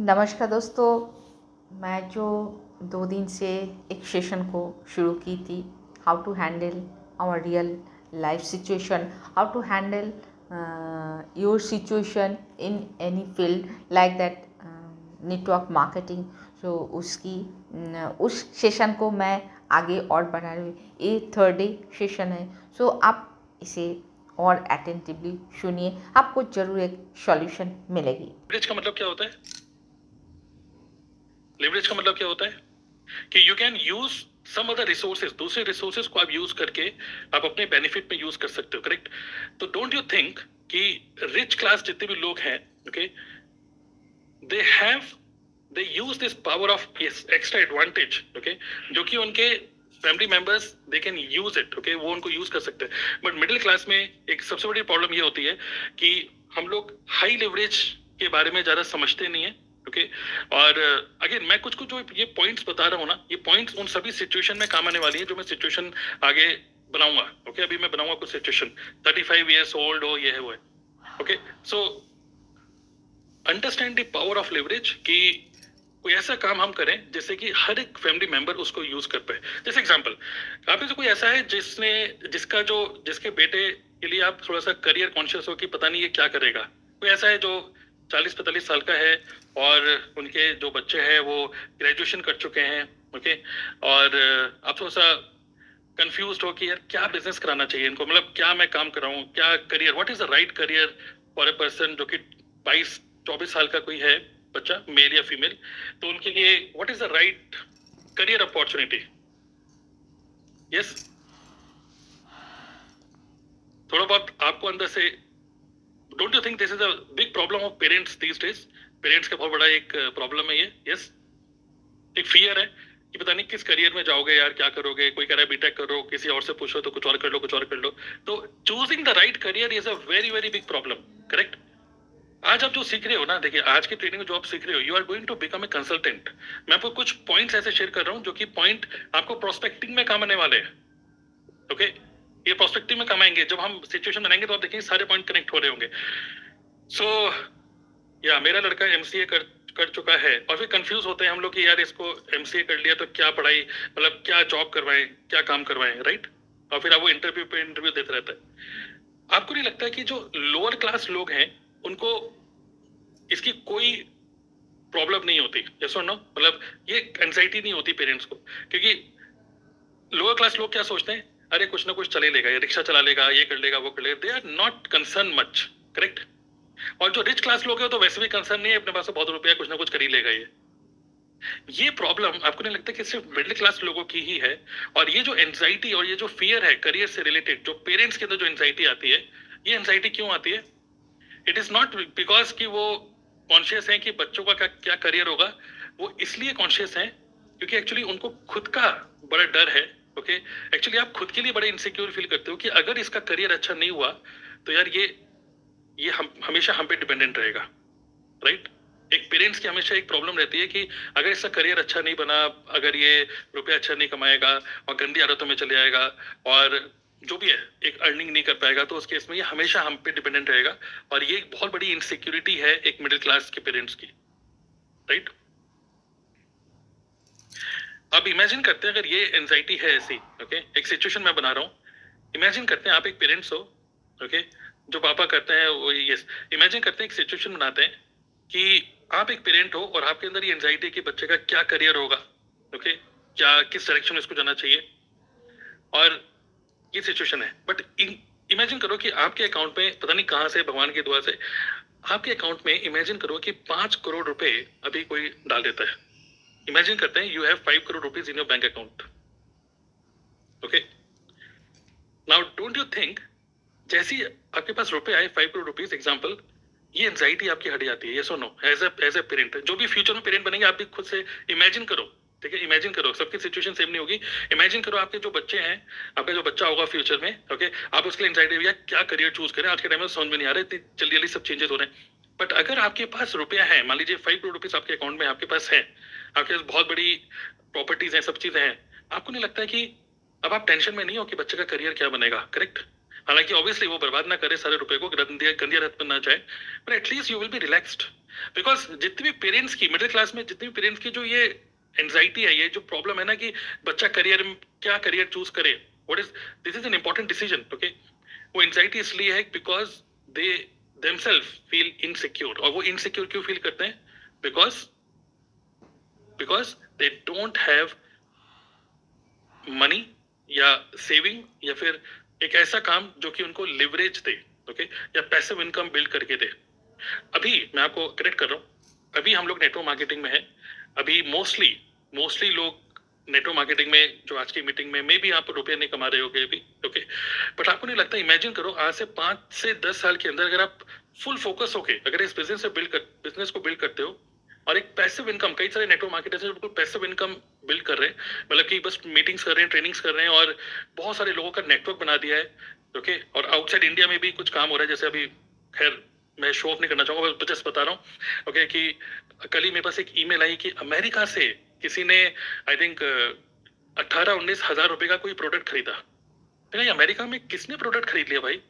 नमस्कार दोस्तों मैं जो दो दिन से एक सेशन को शुरू की थी how to handle our real life situation how to handle your situation in any field like that network marketing so उसकी न, उस सेशन को मैं आगे और बढ़ा रही हूँ। ये थर्ड डे सेशन है। सो so, आप इसे और अटेंटिवली सुनिए। आपको ज़रूर एक सॉल्यूशन मिलेगी। लिवरेज का मतलब क्या होता है? लिवरेज का मतलब क्या होता है? कि you can use some other resources दूसरे रिसोर्सेज को आप यूज़ करके आप अपने बेनिफिट में यूज़ कर सकते हो करेक्ट तो डोंट यू थिंक कि रिच क्लास जितने भी लोग हैं okay they have they use this power of extra advantage okay जो कि उनके family members they can use it okay वो उनको यूज़ कर सकते हैं। बट मिडिल क्लास में एक सबसे बड़ी प्रॉब्लम ये होती है कि हम लोग हाई लेवरेज के बारे में ज़्यादा समझते नहीं है। ओके और अगेन मैं कुछ कुछ जो ये पॉइंट्स बता रहा हूँ ना, ये पॉइंट्स उन सभी सिचुएशन में काम आने वाली है जो मैं सिचुएशन आगे बनाऊँगा ओके अभी मैं बनाऊँगा कुछ situation thirty five years old हो, ये है, वो है okay so understand the power of leverage कि कोई ऐसा काम हम करें जैसे कि हर एक फैमिली मेंबर उसको यूज़ कर पाए। जैसे एग्जांपल आप में से कोई ऐसा है जिसने, जिसका जो, जिसके बेटे के लिए आप थोड़ा सा करियर कॉन्शियस हो कि पता नहीं ये क्या करेगा? कोई ऐसा है जो चालीस पैंतालीस साल का है और उनके जो बच्चे हैं वो ग्रेजुएशन कर चुके हैं ओके और, आप थोड़ा सा कंफ्यूज हो कि यार क्या बिज़नेस कराना चाहिए इनको? मतलब क्या मैं काम कर रहा हूँ? क्या career what is the right career for a person जो कि बाईस, चौबीस साल का कोई है बच्चा मेल या फीमेल तो उनके लिए what is the right career opportunity yes थोड़ा बहुत आपको अंदर से don't you think this is a big problem of parents these days parents का बहुत बड़ा एक प्रॉब्लम है ये. यस एक फियर है कि पता नहीं किस करियर में जाओगे यार, क्या करोगे? कोई कह रहा है बीटेक करो, किसी और से पूछो तो कुछ और कर लो, कुछ और कर लो. तो choosing the right career is a very very big problem correct आज आप जो सीख रहे हो ना, देखिए, आज की ट्रेनिंग जो आप सीख रहे हो you are going to become a consultant मैं आपको कुछ पॉइंट्स ऐसे शेयर कर रहा हूँ जो कि पॉइंट आपको प्रोस्पेक्टिंग में काम आने वाले हैं. Okay okay? ये प्रोस्पेक्टिव में काम आएँगे जब हम सिचुएशन बनाएँगे तो आप देखेंगे सारे पॉइंट कनेक्ट हो रहे होंगे। सो so, या मेरा लड़का एमसीए कर कर चुका है और फिर कंफ्यूज होते हैं हम लोग कि यार इसको एमसीए कर लिया तो क्या पढ़ाई मतलब क्या जॉब करवाएँ क्या काम करवाएँ राइट और फिर आप वो इंटरव्यू पे इंटरव्यू देते रहता है। आपको नहीं लगता है कि जो लोअर क्लास लोग हैं उनको इसकी कोई प्रॉब्लम नहीं होती? यस और नो मतलब ये एंजाइटी नहीं होती पेरेंट्स को? क्योंकि लोअर क्लास लोग क्या सोचते हैं? अरे कुछ ना कुछ चले लेगा, ये रिक्शा चला लेगा, ये कर लेगा, वो कर लेगा। They are not concern much correct और जो रिच क्लास लोग है तो वैसे भी कंसर्न नहीं है, अपने पास बहुत रुपया कुछ ना कुछ कर ही लेगा ये। ये प्रॉब्लम आपको नहीं लगता कि सिर्फ़ मिडिल क्लास लोगों की ही है? और ये जो एंजाइटी और ये जो फियर है करियर से रिलेटेड जो पेरेंट्स के अंदर जो एंजाइटी आती है, ये एंजाइटी क्यों आती है? इट इज़ नॉट बिकॉज़ कि वो कॉन्शियस है कि बच्चों का क्या करियर होगा, वो इसलिए कॉन्शियस है क्योंकि एक्चुअली उनको खुद का बड़ा डर है ओके एक्चुअली आप खुद के लिए बड़े इनसिक्योर फील करते हो कि अगर इसका करियर अच्छा नहीं हुआ तो यार ये ये हम, हमेशा हम पे डिपेंडेंट रहेगा राइट right? एक पेरेंट्स की हमेशा एक प्रॉब्लम रहती है कि अगर इसका करियर अच्छा नहीं बना, अगर ये रुपया अच्छा नहीं कमाएगा, और गंदी आदतों में चले जाएगा और जो भी है, एक अर्निंग नहीं कर पाएगा तो उस केस में ये हमेशा हम पे डिपेंडेंट रहेगा, और ये एक बहुत बड़ी इनसिक्योरिटी है एक मिडिल क्लास के पेरेंट्स की राइट अब इमेजिन करते हैं, अगर ये एनजाइटी है ऐसी ओके एक सिचुएशन मैं बना रहा हूँ। इमेजिन करते हैं, आप एक पेरेंट्स हो ओके जो पापा करते हैं, वो यस इमेजिन करते हैं, एक सिचुएशन बनाते हैं कि आप एक पेरेंट हो और आपके अंदर ये एंजाइटी कि बच्चे का क्या करियर होगा ओके क्या, किस डायरेक्शन में इसको जाना चाहिए? और ये सिचुएशन है। बट इमेजिन करो कि आपके अकाउंट में, पता नहीं कहाँ से, भगवान की दुआ से, आपके अकाउंट में इमेजिन करो कि पाँच करोड़ रुपए अभी कोई डाल देता है। इमेजिन करते हैं you have five crore rupees in your bank account okay now don't you think जैसी आपके पास रुपए आए फाइव करोड़ रुपीज़ एग्ज़ाम्पल ये एंजाइटी आपकी हट जाती है ये so no as as a parent जो भी फ्यूचर में पेरेंट बनेंगे, आप भी खुद से इमेजिन करो, ठीक है? इमेजिन करो, सबकी सिचुएशन सेम नहीं होगी। इमेजिन करो आपके जो बच्चे हैं, आपका जो बच्चा होगा फ्यूचर में ओके okay? आप उसके लिए एंजाइटी भैया क्या करियर चूज़ करें, आज के टाइम में समझ में नहीं आ रहा, इतनी जल्दी जल्दी सब चेंजेस हो रहे हैं। बट अगर आपके पास रुपया है, मान लीजिए फाइव करोड़ रुपीज़ आपके अकाउंट में, आपके पास है आपके पास बहुत बड़ी प्रॉपर्टीज़ हैं, सब चीज़ें हैं। आपको नहीं लगता है कि अब आप टेंशन में नहीं हो कि बच्चे का करियर क्या बनेगा? करेक्ट हालाँकि ऑब्वियसली वो बर्बाद ना करे सारे रुपए को, गंदिया रथ में ना जाए। पर at least you will be relaxed because जितनी भी पेरेंट्स की मिडिल क्लास में जितनी भी पेरेंट्स की जो ये एंजाइटी है, ये जो प्रॉब्लम है ना कि बच्चा करियर क्या करियर चूज़ करे what is this is an important decision okay वो एंजाइटी इसलिए है because they themselves feel insecure और वो इनसिक्योर क्यों फील करते हैं? Because because they don't have money या सेविंग या फिर एक ऐसा काम जो कि उनको लिवरेज दे ओके या पैसिव इनकम बिल्ड करके दे। अभी मैं आपको करेक्ट कर रहा हूँ। अभी हम लोग नेटवर्क मार्केटिंग में है। अभी मोस्टली मोस्टली लोग नेटवर्क मार्केटिंग में, जो आज की मीटिंग में मे भी आप रुपये नहीं कमा रहे होगे अभी ओके बट आपको नहीं लगता इमेजिन करो, आज से पाँच से दस साल के अंदर अगर आप फुल फोकस होके, अगर इस बिज़नेस से बिल्ड कर बिज़नेस को बिल्ड करते हो और एक पैसिव इनकम कई सारे नेटवर्क मार्केटर्स हैं बिल्कुल पैसिव इनकम बिल्ड कर रहे हैं। मतलब कि बस मीटिंग्स कर रहे हैं ट्रेनिंग्स कर रहे हैं और बहुत सारे लोगों का नेटवर्क बना दिया है ओके और आउटसाइड इंडिया में भी कुछ काम हो रहा है, जैसे अभी, खैर, मैं शो ऑफ़ नहीं करना चाहूँगा, बस जस्ट बता रहा हूँ ओके कि कल ही मेरे पास एक ईमेल आई कि अमेरिका से किसी ने आई थिंक अट्ठारह उन्नीस हज़ार रुपए का कोई प्रोडक्ट खरीदा। मैंने अमेरिका में किसने प्रोडक्ट खरीद लिया भाई?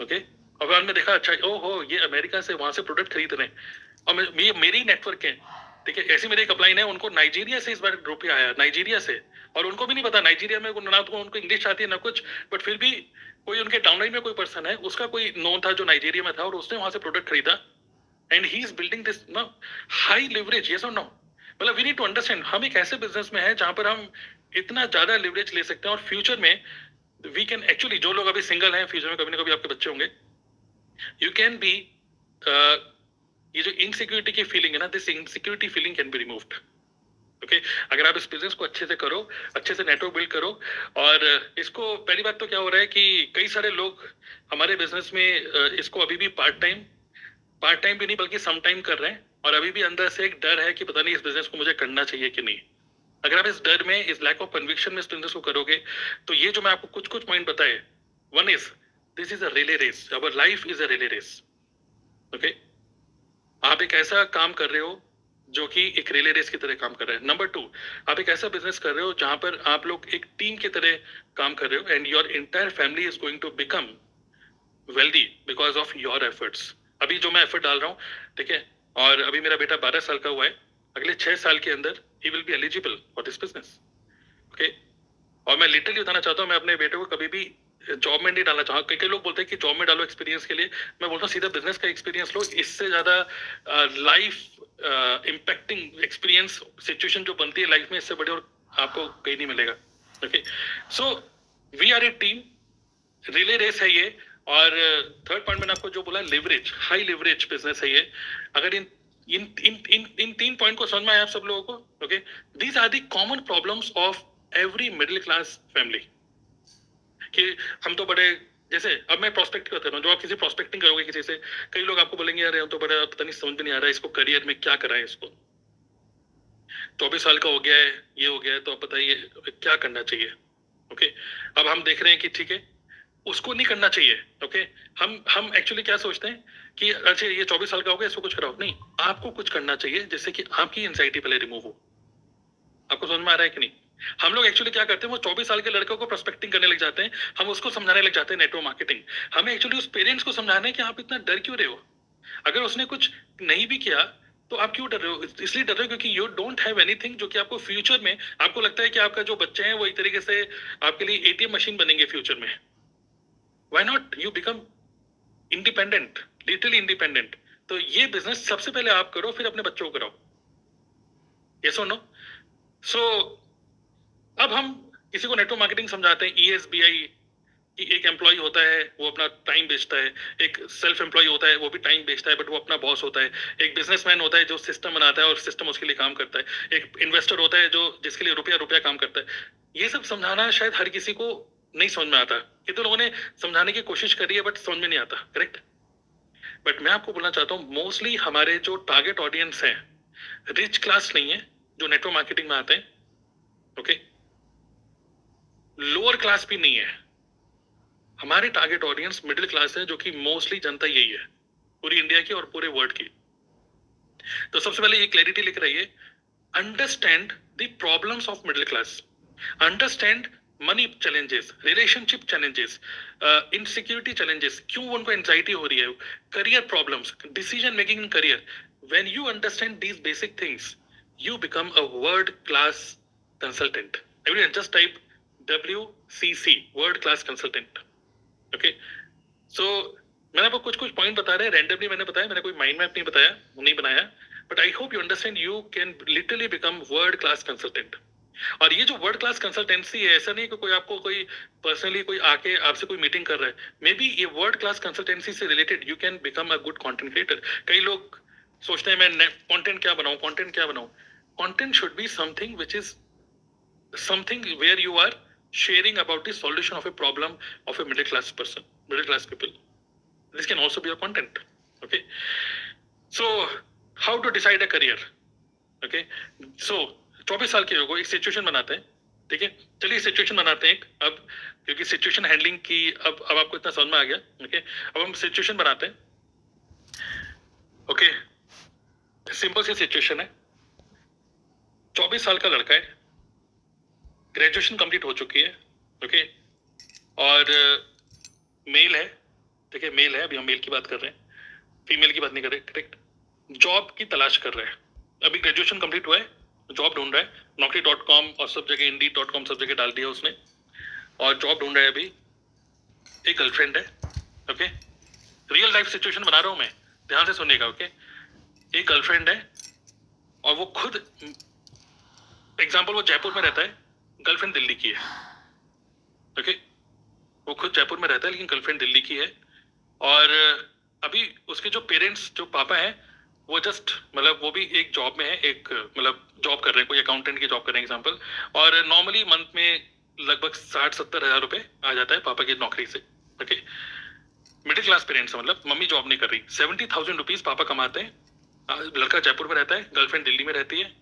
ओके और बाद में देखा अच्छा ओ हो ये अमेरिका से वहाँ से प्रोडक्ट खरीद रहे हैं और मेरी नेटवर्क है। ठीक है, ऐसी मेरी एक अपलाइन है, उनको नाइजीरिया से इस बार रुपया आया नाइजीरिया से। और उनको भी नहीं पता नाइजीरिया में ना तो उनको इंग्लिश आती है, ना कुछ बट फिर भी कोई उनके डाउनलाइन में कोई पर्सन है, उसका कोई नोन था जो नाइजीरिया में था, और उसने वहाँ से प्रोडक्ट खरीदा। And he is building this no high leverage ये नो मतलब वी नीड टू अंडरस्टैंड हम एक ऐसे बिज़नेस में है, जहाँ पर हम इतना ज़्यादा लिवरेज ले सकते हैं, और फ्यूचर में वी कैन एक्चुअली जो लोग अभी सिंगल हैं फ्यूचर में कभी ना कभी आपके बच्चे होंगे यू कैन बी ये जो इनसिक्योरिटी की फीलिंग है ना this insecurity feeling can be removed okay अगर आप इस बिज़नेस को अच्छे से करो, अच्छे से नेटवर्क बिल्ड करो, और इसको, पहली बात तो क्या हो रहा है कि कई सारे लोग हमारे बिज़नेस में इसको अभी भी पार्ट टाइम पार्ट टाइम भी नहीं, बल्कि सम टाइम कर रहे हैं, और अभी भी अंदर से एक डर है कि पता नहीं इस बिज़नेस को मुझे करना चाहिए कि नहीं। अगर आप इस डर में, इस लैक ऑफ़ कन्विक्शन में इस बिज़नेस को करोगे तो ये जो मैं आपको कुछ कुछ पॉइंट बताए one is this is a relay race our life is a relay race okay आप एक ऐसा काम कर रहे हो जो कि एक रिले रेस की तरह काम कर रहे हैं। नंबर टू आप एक ऐसा बिज़नेस कर रहे हो जहाँ पर आप लोग एक टीम की तरह काम कर रहे हो and your entire family is going to become wealthy because of your efforts अभी जो मैं एफर्ट डाल रहा हूँ, ठीक है? और अभी मेरा बेटा बारह साल का हुआ है। अगले छह साल के अंदर ही will be eligible for this business okay और मैं लिटरली बताना चाहता हूँ, मैं अपने बेटे को कभी भी जॉब में नहीं डालना चाहूँ। कई कई लोग बोलते हैं कि जॉब में डालो एक्सपीरियंस के लिए। मैं बोलता हूँ, सीधा बिज़नेस का एक्सपीरियंस लो। इससे ज़्यादा लाइफ इम्पैक्टिंग एक्सपीरियंस सिचुएशन जो बनती है लाइफ में, इससे बड़े और आपको कहीं नहीं मिलेगा। Okay so we are a team relay race है ये। और थर्ड पॉइंट मैंने आपको जो बोला लिवरेज हाई लिवरेज बिज़नेस है ये। अगर इन इन इन इन इन तीन पॉइंट को समझ में आया आप सब लोगों को? Okay these are the common problems of every middle class family कि हम तो बड़े, जैसे अब मैं प्रोस्पेक्ट करता हूँ, जो आप किसी प्रोस्पेक्टिंग करोगे, किसी से, कई लोग आपको बोलेंगे यार हम तो बड़ा, पता नहीं, समझ में नहीं आ रहा है इसको करियर में क्या कराए इसको? चौबीस साल का हो गया है, ये हो गया है तो आप बताइए, क्या करना चाहिए? ओके अब हम देख रहे हैं कि ठीक है, उसको नहीं करना चाहिए ओके हम हम एक्चुअली क्या सोचते हैं कि अच्छा ये चौबीस साल का हो गया, इसको कुछ कराओ। नहीं, आपको कुछ करना चाहिए, जिससे कि आपकी एंजाइटी पहले रिमूव हो। आपको समझ में आ रहा है कि नहीं? हम लोग एक्चुअली क्या करते हैं, वो चौबीस साल के लड़कों को प्रोस्पेक्टिंग करने लग जाते हैं, हम उसको समझाने लग जाते हैं नेटवर्क मार्केटिंग हमें एक्चुअली उस पेरेंट्स को समझाना है कि आप इतना डर क्यों रहे हो? अगर उसने कुछ नहीं भी किया तो आप क्यों डर रहे हो? इसलिए डर रहे हो क्योंकि यू डोंट हैव एनीथिंग जो कि आपको फ्यूचर में, आपको लगता है कि आपका जो बच्चे हैं, वो एक तरीके से आपके लिए एटीएम मशीन बनेंगे फ्यूचर में। Why not you become independent literally independent तो ये बिज़नेस सबसे पहले आप करो, फिर अपने बच्चों को कराओ। ये सुनो सो अब हम किसी को नेटवर्क मार्केटिंग समझाते हैं ई आई कि एक एम्प्लॉय होता है, वो अपना टाइम बेचता है। एक सेल्फ एम्प्लॉय होता है, वो भी टाइम बेचता है बट वो अपना बॉस होता है। एक बिजनेसमैन होता है जो सिस्टम बनाता है और सिस्टम उसके लिए काम करता है। एक इन्वेस्टर होता है जो जिसके लिए रुपया रुपया काम करता है। ये सब समझाना शायद हर किसी को नहीं समझ में आता। कितने लोगों ने समझाने की कोशिश करी है बट समझ में नहीं आता करेक्ट बट मैं आपको बोलना चाहता हूँ मोस्टली हमारे जो टारगेट ऑडियंस है रिच क्लास नहीं है, जो नेटवर्क मार्केटिंग में आते हैं ओके okay? लोअर क्लास भी नहीं है। हमारे टारगेट ऑडियंस मिडिल क्लास है, जो कि मोस्टली जनता यही है, पूरी इंडिया की और पूरे वर्ल्ड की। तो सबसे पहले ये क्लैरिटी लिख रही है understand the problems of middle class understand money challenges relationship challenges insecurity challenges क्यों उनको एंजाइटी हो रही है career problems decision making in career when you understand these basic things you become a world class consultant everyone, just type wcc world class consultant. Okay? So, मैंने आपको कुछ कुछ point बता रहे हैं रैंडमली मैंने बताया, मैंने कोई माइंड मैप नहीं बताया, नहीं बनाया but I hope you understand you can literally become world class consultant और ये जो वर्ल्ड क्लास कंसल्टेंसी है, ऐसा नहीं कि कोई आपको कोई पर्सनली कोई आके आपसे कोई मीटिंग कर रहा है। मे बी ये वर्ल्ड क्लास कंसल्टेंसी से related you can become a good content creator कई लोग सोचते हैं, मैं कंटेंट क्या बनाऊँ कंटेंट क्या बनाऊँ? Content should be something which is something where you are sharing about the solution of a problem of a middle class person middle class people this can also be a content okay so how to decide a career okay so 24 साल के लोगों एक situation बनाते हैं ठीक है चलिए situation बनाते हैं अब क्योंकि सिचुएशन हैंडलिंग की अब अब आपको इतना समझ में आ गया ओके अब हम सिचुएशन बनाते हैं ओके सिंपल सी सिचुएशन है चौबीस साल का लड़का है ग्रेजुएशन कंप्लीट हो चुकी है ओके और मेल है, ठीक है मेल है, अभी हम मेल की बात कर रहे हैं फीमेल की बात नहीं कर रहे करेक्ट जॉब की तलाश कर रहे हैं। अभी ग्रेजुएशन कंप्लीट हुआ है जॉब ढूंढ रहा है, नौकरी डॉट कॉम और सब जगह इंडी डॉट कॉम सब जगह डाल दिया उसने। और जॉब ढूंढ रहा है अभी, एक गर्लफ्रेंड है ओके रियल लाइफ सिचुएशन बना रहा हूँ मैं, ध्यान से सुनिएगा ओके एक गर्लफ्रेंड है, और वो खुद एग्ज़ाम्पल वो जयपुर में रहता है गर्लफ्रेंड दिल्ली की है। ओके? वो खुद जयपुर में रहता है, लेकिन गर्लफ्रेंड दिल्ली की है। और अभी उसके जो पेरेंट्स, जो पापा हैं, वो जस्ट मतलब वो भी एक जॉब में है, एक मतलब जॉब कर रहे हैं, कोई अकाउंटेंट की जॉब कर रहे हैं एग्ज़ाम्पल और नॉर्मली मंथ में लगभग साठ सत्तर हज़ार रुपए आ जाता है पापा की नौकरी से। ओके? मिडिल क्लास पेरेंट्स है मतलब मम्मी जॉब नहीं कर रही। सेवेंटी थाउज़ेंड रुपीज़ पापा कमाते हैं। लड़का जयपुर में रहता है, गर्लफ्रेंड दिल्ली में रहती है।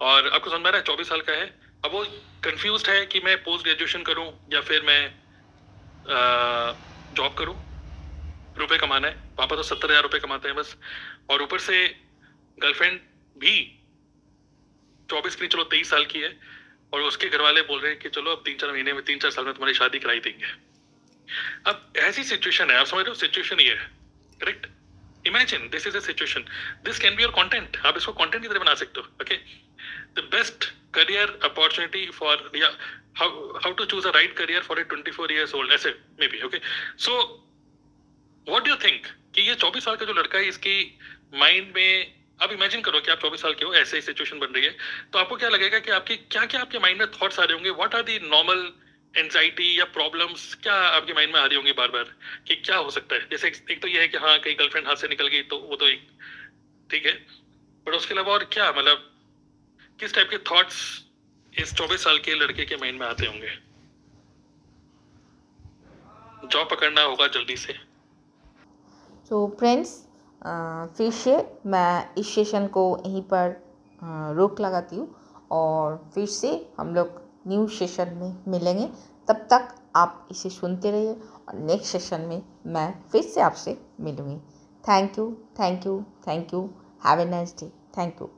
और आपको समझ में आ रहा है, चौबीस साल का है। अब वो कंफ्यूज है कि मैं पोस्ट ग्रेजुएशन करूँ या फिर मैं जॉब करूँ? रुपए कमाना है। पापा तो सत्तर हज़ार रुपये कमाते हैं बस। और ऊपर से गर्लफ्रेंड भी चौबीस की चलो तेईस साल की है। और उसके घर वाले बोल रहे हैं कि चलो अब तीन चार महीने में, तीन चार साल में तुम्हारी शादी कराई देंगे। अब ऐसी सिचुएशन है, आप समझ रहे हो? सिचुएशन ये है correct imagine this is a situation this can be your content आप इसको कंटेंट की तरह बना सकते हो okay the best career opportunity for, yeah, how how to choose a right career for a 24 years old, ऐसे, maybe, okay? So, what do you think? कि ये 24 साल का जो लड़का है, इसकी माइंड में, अब इमेजिन करो कि आप 24 साल के हो, ऐसे ही सिचुएशन बन रही है। तो आपको क्या लगेगा कि आपके क्या क्या आपके माइंड में थॉट्स आ रहे होंगे? What are the normal anxiety या प्रॉब्लम्स क्या आपके माइंड में आ रही होंगी बार बार कि क्या हो सकता है? जैसे एक तो ये है कि हाँ कहीं गर्लफ्रेंड हाथ से निकल गई तो वो तो एक, ठीक है? बट उसके अलावा और क्या मतलब किस टाइप के थॉट्स इस चौबीस साल के लड़के के माइंड में आते होंगे? जॉब पकड़ना होगा जल्दी से। तो फ्रेंड्स फिर से मैं इस सेशन को यहीं पर रोक लगाती हूँ और फिर से हम लोग न्यू सेशन में मिलेंगे। तब तक आप इसे सुनते रहिए और नेक्स्ट सेशन में मैं फिर से आपसे मिलूँगी। Thank you thank you thank you. Have a nice day. Thank you.